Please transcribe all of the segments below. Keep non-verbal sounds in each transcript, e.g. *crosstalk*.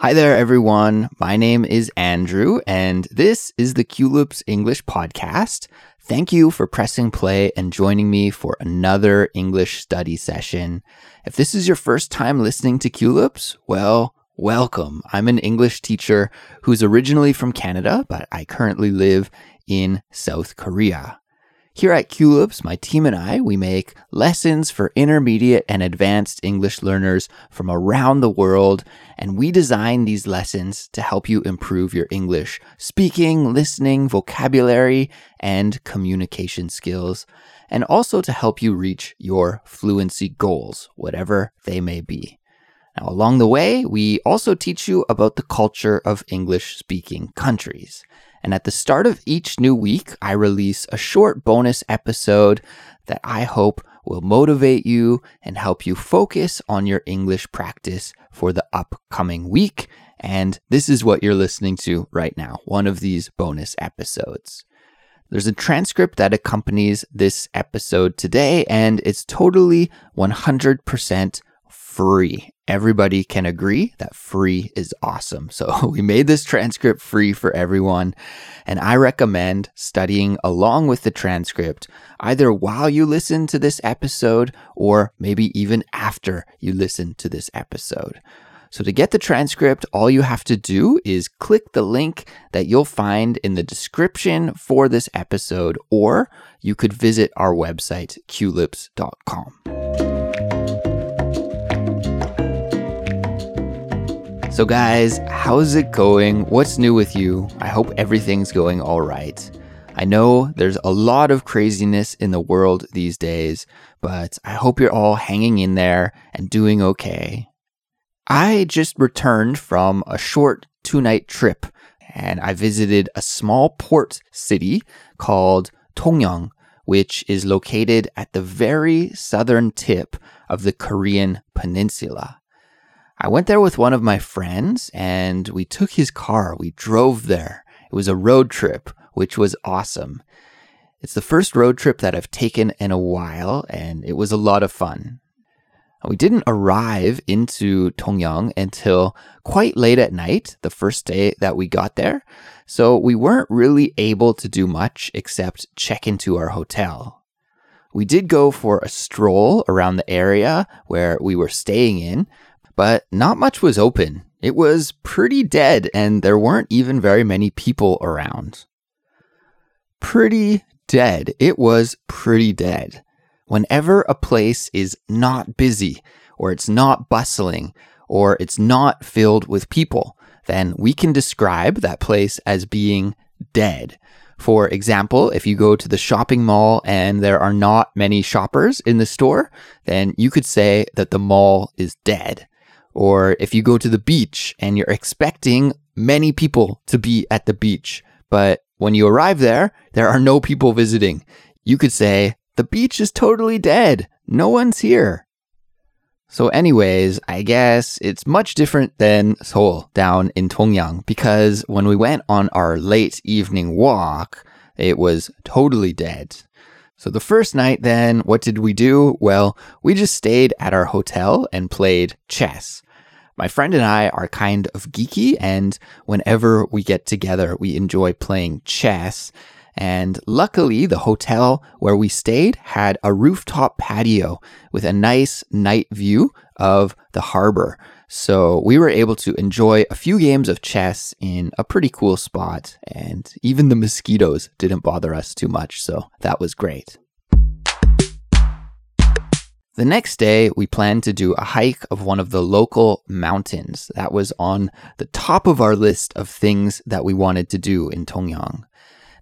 Hi there, everyone. My name is Andrew, and this is the Culips English Podcast. Thank you for pressing play and joining me for another English study session. If this is your first time listening to Culips, well, welcome. I'm an English teacher who's originally from Canada, but I currently live in South Korea. Here at Culips, my team and I, we make lessons for intermediate and advanced English learners from around the world, and we design these lessons to help you improve your English speaking, listening, vocabulary, and communication skills, and also to help you reach your fluency goals, whatever they may be. Now, along the way, we also teach you about the culture of English speaking countries. And at the start of each new week, I release a short bonus episode that I hope will motivate you and help you focus on your English practice for the upcoming week. And this is what you're listening to right now one of these bonus episodes. There's a transcript that accompanies this episode today, and it's totally 100% free. Everybody can agree that free is awesome. So *laughs* we made this transcript free for everyone. And I recommend studying along with the transcript, either while you listen to this episode or maybe even after you listen to this episode. So to get the transcript, all you have to do is click the link that you'll find in the description for this episode, or you could visit our website, culips.com. So, guys, how's it going? What's new with you? I hope everything's going all right. I know there's a lot of craziness in the world these days, but I hope you're all hanging in there and doing okay. I just returned from a short two night trip and I visited a small port city called Tongyeong, which is located at the very southern tip of the Korean peninsula. I went there with one of my friends and we took his car. We drove there. It was a road trip, which was awesome. It's the first road trip that I've taken in a while and it was a lot of fun. We didn't arrive into Tongyeong until quite late at night, the first day that we got there. So we weren't really able to do much except check into our hotel. We did go for a stroll around the area where we were staying in, but not much was open. It was pretty dead, and there weren't even very many people around. Pretty dead. It was pretty dead. Whenever a place is not busy, or it's not bustling, or it's not filled with people, then we can describe that place as being dead. For example, if you go to the shopping mall and there are not many shoppers in the store, then you could say that the mall is dead. Or if you go to the beach and you're expecting many people to be at the beach, but when you arrive there, there are no people visiting, you could say, the beach is totally dead. No one's here. So, anyways, I guess it's much different than Seoul down in Tongyeong because when we went on our late evening walk, it was totally dead. So the first night, then, what did we do? Well, we just stayed at our hotel and played chess. My friend and I are kind of geeky, and whenever we get together, we enjoy playing chess. And luckily, the hotel where we stayed had a rooftop patio with a nice night view of the harbor. So we were able to enjoy a few games of chess in a pretty cool spot, and even the mosquitoes didn't bother us too much. So that was great. The next day, we planned to do a hike of one of the local mountains. That was on the top of our list of things that we wanted to do in Tongyeong.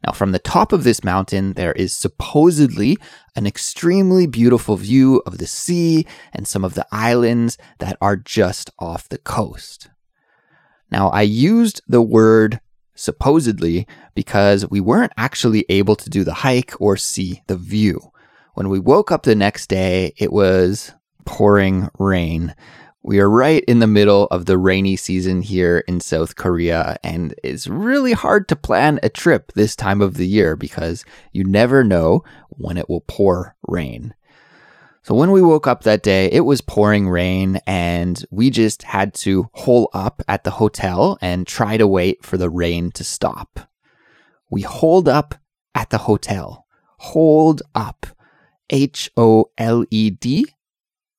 Now, from the top of this mountain, there is supposedly an extremely beautiful view of the sea and some of the islands that are just off the coast. Now, I used the word supposedly because we weren't actually able to do the hike or see the view. When we woke up the next day, it was pouring rain. We are right in the middle of the rainy season here in South Korea, and it's really hard to plan a trip this time of the year because you never know when it will pour rain. So when we woke up that day, it was pouring rain and we just had to hole up at the hotel and try to wait for the rain to stop. We holed up at the hotel. Hold up. H O L E D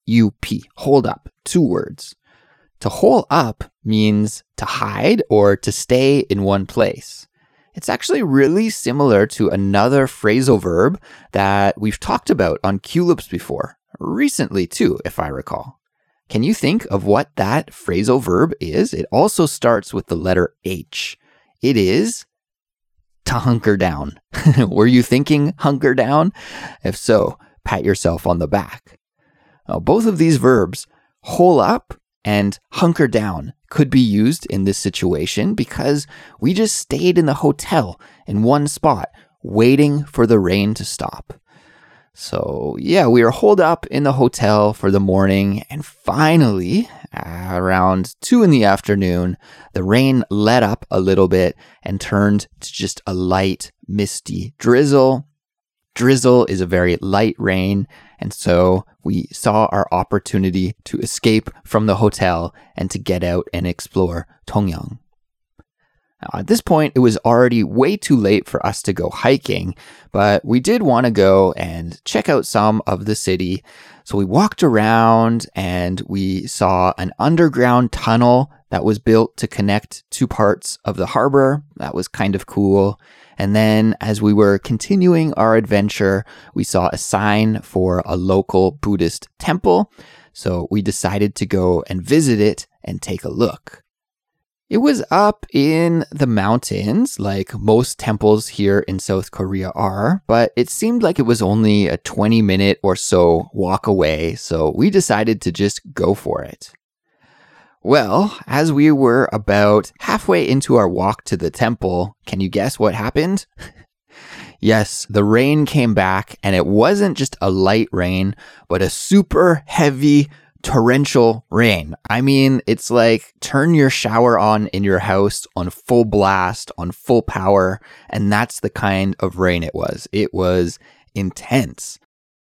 U P. Hold up. Two words. To hole up means to hide or to stay in one place. It's actually really similar to another phrasal verb that we've talked about on Culips before, recently too, if I recall. Can you think of what that phrasal verb is? It also starts with the letter H. It is hunker down. *laughs* Were you thinking hunker down? If so, pat yourself on the back. Now, both of these verbs, hole up and hunker down, could be used in this situation because we just stayed in the hotel in one spot, waiting for the rain to stop. So, yeah, we were holed up in the hotel for the morning, and finally, around 2 in the afternoon, the rain let up a little bit and turned to just a light, misty drizzle. Drizzle is a very light rain, and so we saw our opportunity to escape from the hotel and to get out and explore Tongyeong. At this point, it was already way too late for us to go hiking, but we did want to go and check out some of the city. So we walked around and we saw an underground tunnel that was built to connect two parts of the harbor. That was kind of cool. And then as we were continuing our adventure, we saw a sign for a local Buddhist temple. So we decided to go and visit it and take a look. It was up in the mountains, like most temples here in South Korea are, but it seemed like it was only a 20 minute or so walk away, so we decided to just go for it. Well, as we were about halfway into our walk to the temple, can you guess what happened? *laughs* yes, the rain came back, and it wasn't just a light rain, but a super heavy torrential rain. I mean, it's like turn your shower on in your house on full blast, on full power, and that's the kind of rain it was. It was intense.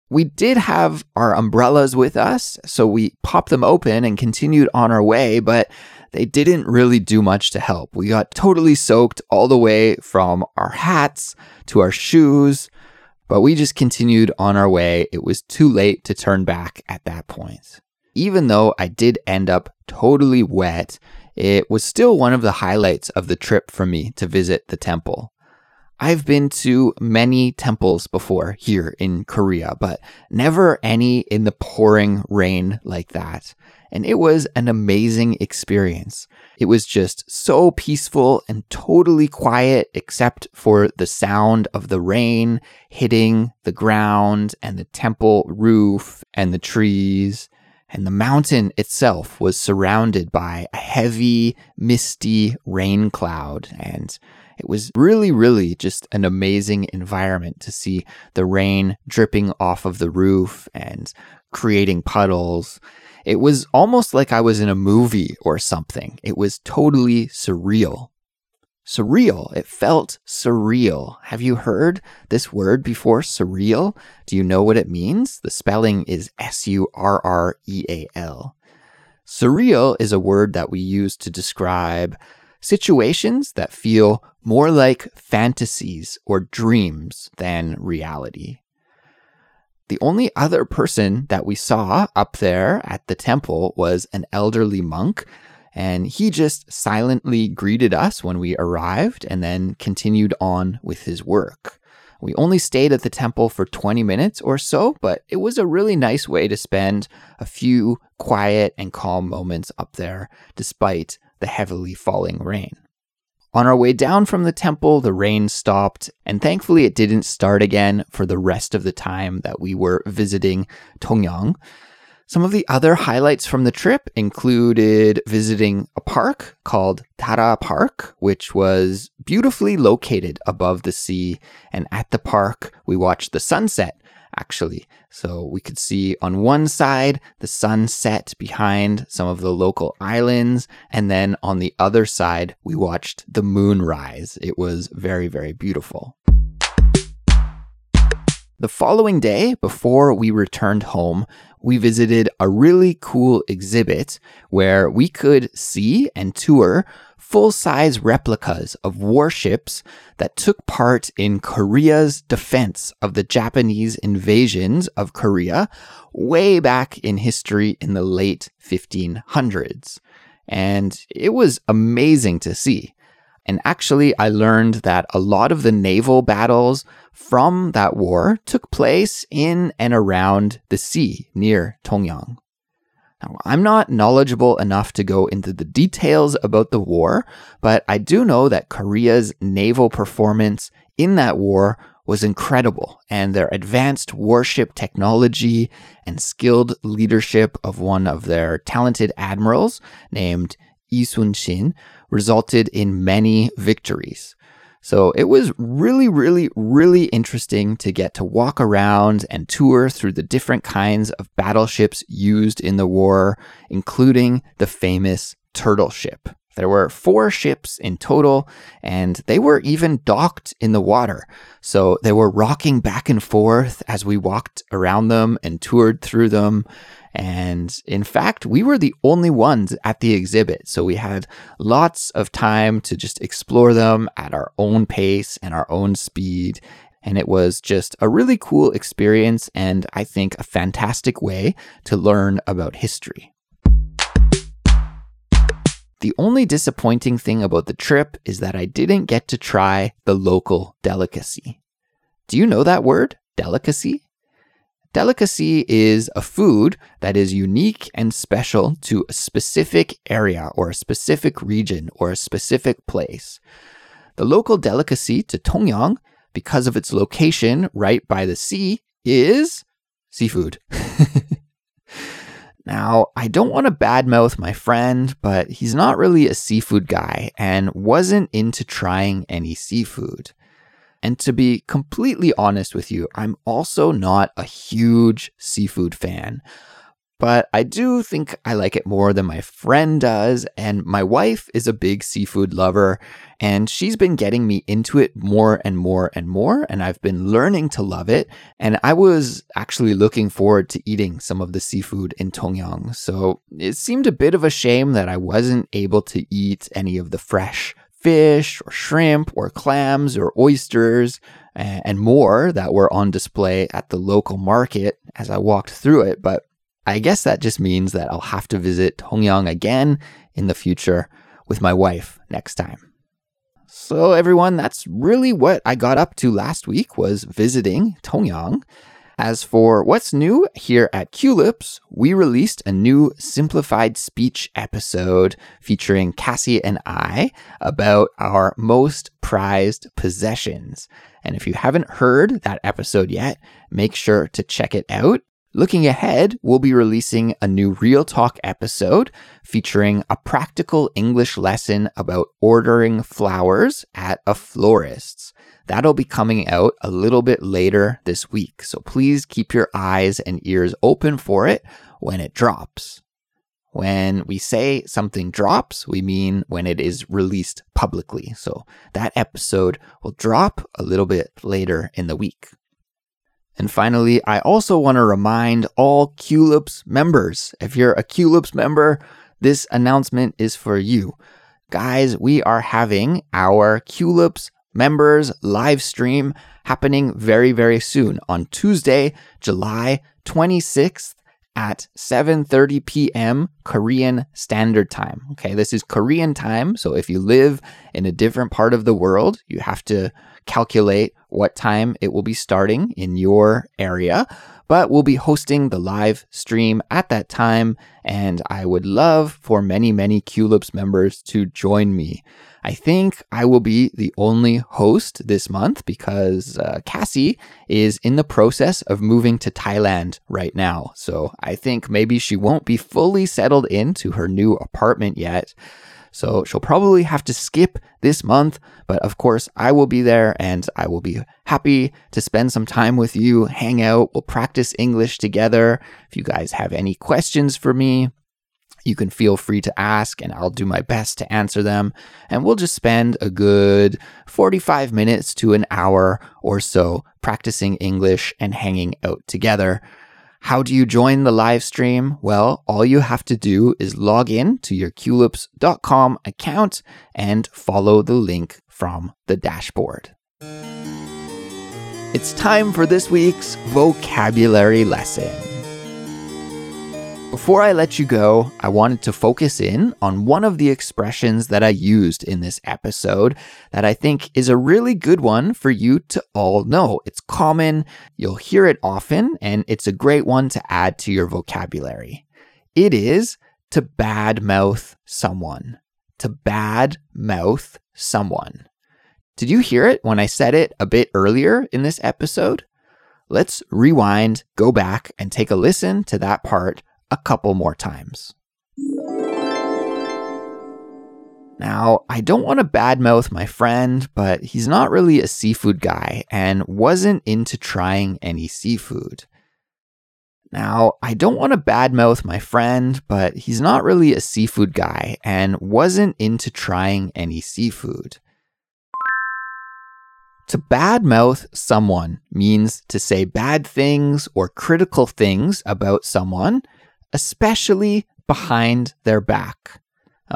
We did have our umbrellas with us, so we popped them open and continued on our way, but they didn't really do much to help. We got totally soaked all the way from our hats to our shoes, but we just continued on our way. It was too late to turn back at that point. Even though I did end up totally wet, it was still one of the highlights of the trip for me to visit the temple. I've been to many temples before here in Korea, but never any in the pouring rain like that. And it was an amazing experience. It was just so peaceful and totally quiet, except for the sound of the rain hitting the ground and the temple roof and the trees. And the mountain itself was surrounded by a heavy, misty rain cloud. And it was really, really just an amazing environment to see the rain dripping off of the roof and creating puddles. It was almost like I was in a movie or something. It was totally surreal. Surreal. It felt surreal. Have you heard this word before? Surreal? Do you know what it means? The spelling is S U R R E A L. Surreal is a word that we use to describe situations that feel more like fantasies or dreams than reality. The only other person that we saw up there at the temple was an elderly monk, and he just silently greeted us when we arrived and then continued on with his work. We only stayed at the temple for 20 minutes or so, but it was a really nice way to spend a few quiet and calm moments up there, despite the heavily falling rain. On our way down from the temple, the rain stopped, and thankfully it didn't start again for the rest of the time that we were visiting Tongyeong. Some of the other highlights from the trip included visiting a park called Tara Park, which was beautifully located above the sea. And at the park, we watched the sunset actually. So we could see on one side the sun set behind some of the local islands, and then on the other side, we watched the moon rise. It was very, very beautiful. The following day, before we returned home, we visited a really cool exhibit where we could see and tour full size replicas of warships that took part in Korea's defense of the Japanese invasions of Korea way back in history in the late 1500s. And it was amazing to see. And actually, I learned that a lot of the naval battles from that war took place in and around the sea near Tongyeong. Now, I'm not knowledgeable enough to go into the details about the war, but I do know that Korea's naval performance in that war was incredible, and their advanced warship technology and skilled leadership of one of their talented admirals named Lee Sun-shin resulted in many victories. So it was really, really, really interesting to get to walk around and tour through the different kinds of battleships used in the war, including the famous turtle ship. There were four ships in total, and they were even docked in the water. So they were rocking back and forth as we walked around them and toured through them. And in fact, we were the only ones at the exhibit. So we had lots of time to just explore them at our own pace and our own speed. And it was just a really cool experience and I think a fantastic way to learn about history. The only disappointing thing about the trip is that I didn't get to try the local delicacy. Do you know that word, delicacy? Delicacy is a food that is unique and special to a specific area or a specific region or a specific place. The local delicacy to Tongyeong, because of its location right by the sea, is seafood. *laughs* now, I don't want to badmouth my friend, but he's not really a seafood guy and wasn't into trying any seafood. And to be completely honest with you, I'm also not a huge seafood fan. But I do think I like it more than my friend does. And my wife is a big seafood lover, and she's been getting me into it more and more and more. And I've been learning to love it. And I was actually looking forward to eating some of the seafood in Tongyeong. So it seemed a bit of a shame that I wasn't able to eat any of the fresh fish or shrimp or clams or oysters and more that were on display at the local market as I walked through it. But I guess that just means that I'll have to visit Tongyeong again in the future with my wife next time. So everyone, that's really what I got up to last week was visiting Tongyeong. As for what's new here at Culips, we released a new simplified speech episode featuring Cassie and I about our most prized possessions. And if you haven't heard that episode yet, make sure to check it out. Looking ahead, we'll be releasing a new Real Talk episode featuring a practical English lesson about ordering flowers at a florist's. That'll be coming out a little bit later this week. So please keep your eyes and ears open for it when it drops. When we say something drops, we mean when it is released publicly. So that episode will drop a little bit later in the week. And finally, I also want to remind all Culips members if you're a Culips member, this announcement is for you. Guys, we are having our Culips members live stream happening very, very soon on Tuesday, July 26th at 7:30 p.m. Korean Standard Time. Okay, this is Korean time, so if you live in a different part of the world, you have to calculate what time it will be starting in your area. But we'll be hosting the live stream at that time, and I would love for many, many Culips members to join me. I think I will be the only host this month because uh, Cassie is in the process of moving to Thailand right now. So I think maybe she won't be fully settled into her new apartment yet. So she'll probably have to skip this month, but of course I will be there and I will be happy to spend some time with you, hang out, we'll practice English together. If you guys have any questions for me, You can feel free to ask, and I'll do my best to answer them. And we'll just spend a good 45 minutes to an hour or so practicing English and hanging out together. How do you join the live stream? Well, all you have to do is log in to your culips.com account and follow the link from the dashboard. It's time for this week's vocabulary lesson. Before I let you go, I wanted to focus in on one of the expressions that I used in this episode that I think is a really good one for you to all know. It's common, you'll hear it often, and it's a great one to add to your vocabulary. It is to badmouth someone. To badmouth someone. Did you hear it when I said it a bit earlier in this episode? Let's rewind, go back, and take a listen to that part a couple more times. Now, I don't want to badmouth my friend, but he's not really a seafood guy and wasn't into trying any seafood. Now, I don't want to badmouth my friend, but he's not really a seafood guy and wasn't into trying any seafood. To badmouth someone means to say bad things or critical things about someone especially behind their back.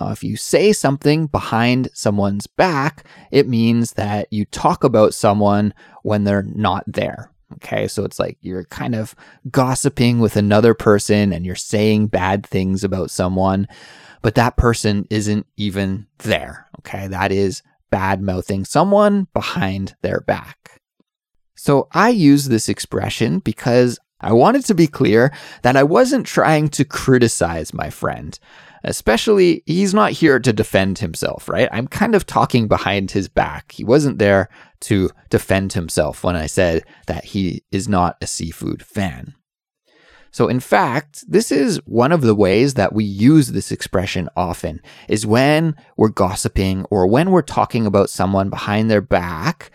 If you say something behind someone's back, it means that you talk about someone when they're not there. Okay, so it's like you're kind of gossiping with another person and you're saying bad things about someone, but that person isn't even there. Okay, that is bad mouthing someone behind their back. So I use this expression because I wanted to be clear that I wasn't trying to criticize my friend. Especially, he's not here to defend himself, right? I'm kind of talking behind his back. He wasn't there to defend himself when I said that he is not a seafood fan. So, in fact, this is one of the ways that we use this expression often is when we're gossiping or when we're talking about someone behind their back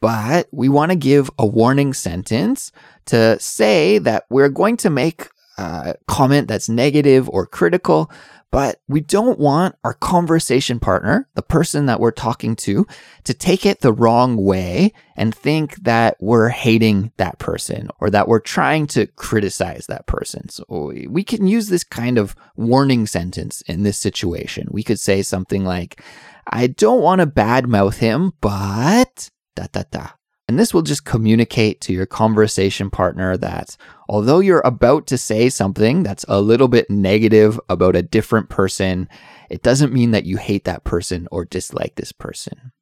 but we want to give a warning sentence to say that we're going to make a comment that's negative or critical, but we don't want our conversation partner, the person that we're talking to, to take it the wrong way and think that we're hating that person or that we're trying to criticize that person. So we can use this kind of warning sentence in this situation. We could say something like, I don't want to badmouth him, but da da da. And this will just communicate to your conversation partner that although you're about to say something that's a little bit negative about a different person, it doesn't mean that you hate that person or dislike this person.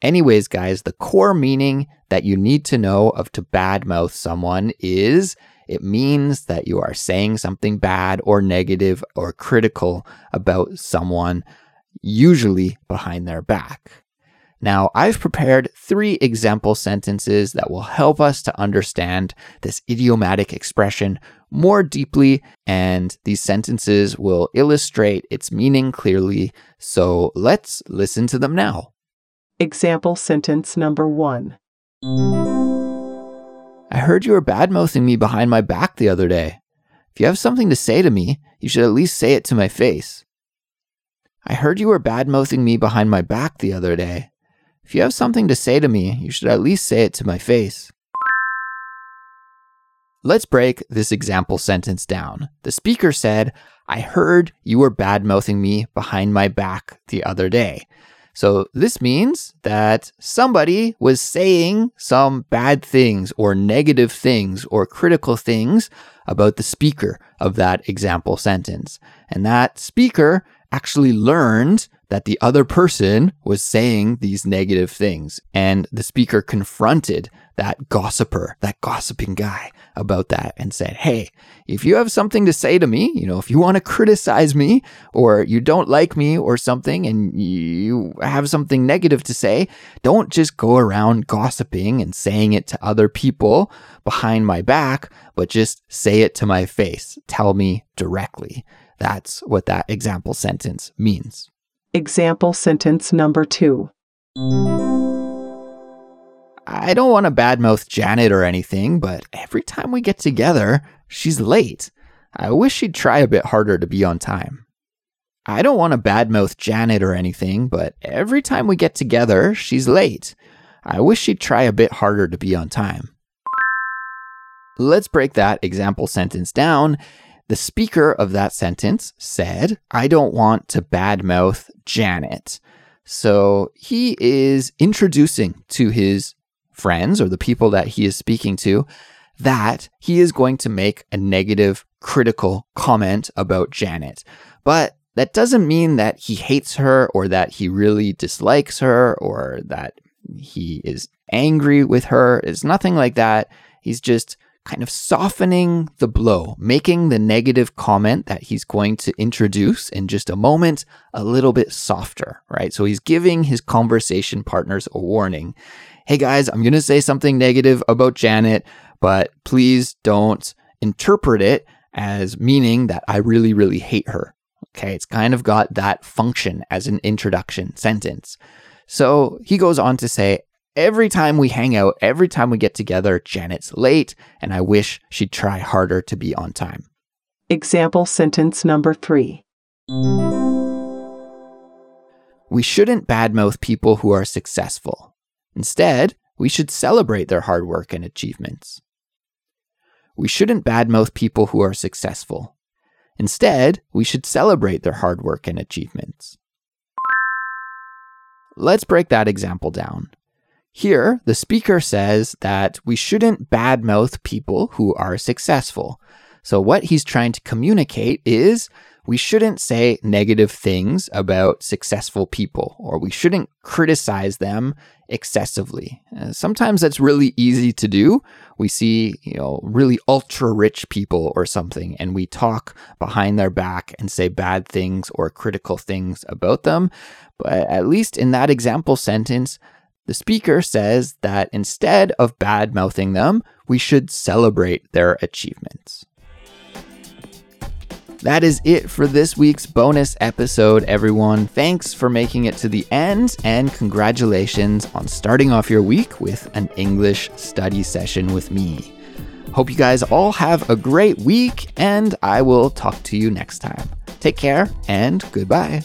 Anyways, guys, the core meaning that you need to know of to badmouth someone is it means that you are saying something bad or negative or critical about someone, usually behind their back. Now, I've prepared three example sentences that will help us to understand this idiomatic expression more deeply, and these sentences will illustrate its meaning clearly. So let's listen to them now. Example sentence number one I heard you were badmouthing me behind my back the other day. If you have something to say to me, you should at least say it to my face. I heard you were badmouthing me behind my back the other day. If you have something to say to me, you should at least say it to my face. Let's break this example sentence down. The speaker said, I heard you were bad mouthing me behind my back the other day. So this means that somebody was saying some bad things or negative things or critical things about the speaker of that example sentence. And that speaker actually learned that the other person was saying these negative things. And the speaker confronted that gossiper, that gossiping guy about that and said, Hey, if you have something to say to me, you know, if you want to criticize me or you don't like me or something and you have something negative to say, don't just go around gossiping and saying it to other people behind my back, but just say it to my face. Tell me directly. That's what that example sentence means. Example sentence number two. I don't want to badmouth Janet or anything, but every time we get together, she's late. I wish she'd try a bit harder to be on time. I don't want to badmouth Janet or anything, but every time we get together, she's late. I wish she'd try a bit harder to be on time. Let's break that example sentence down. The speaker of that sentence said, I don't want to badmouth Janet. So he is introducing to his friends or the people that he is speaking to that he is going to make a negative, critical comment about Janet. But that doesn't mean that he hates her or that he really dislikes her or that he is angry with her. It's nothing like that. He's just kind of softening the blow, making the negative comment that he's going to introduce in just a moment a little bit softer, right? So he's giving his conversation partners a warning. Hey guys, I'm going to say something negative about Janet, but please don't interpret it as meaning that I really, really hate her. Okay, it's kind of got that function as an introduction sentence. So he goes on to say, Every time we hang out, every time we get together, Janet's late, and I wish she'd try harder to be on time. Example sentence number three. We shouldn't badmouth people who are successful. Instead, we should celebrate their hard work and achievements. We shouldn't badmouth people who are successful. Instead, we should celebrate their hard work and achievements. Let's break that example down. Here, the speaker says that we shouldn't badmouth people who are successful. So, what he's trying to communicate is we shouldn't say negative things about successful people, or we shouldn't criticize them excessively. Uh, sometimes that's really easy to do. We see, you know, really ultra rich people or something, and we talk behind their back and say bad things or critical things about them. But at least in that example sentence, the speaker says that instead of bad mouthing them, we should celebrate their achievements. That is it for this week's bonus episode, everyone. Thanks for making it to the end, and congratulations on starting off your week with an English study session with me. Hope you guys all have a great week, and I will talk to you next time. Take care, and goodbye.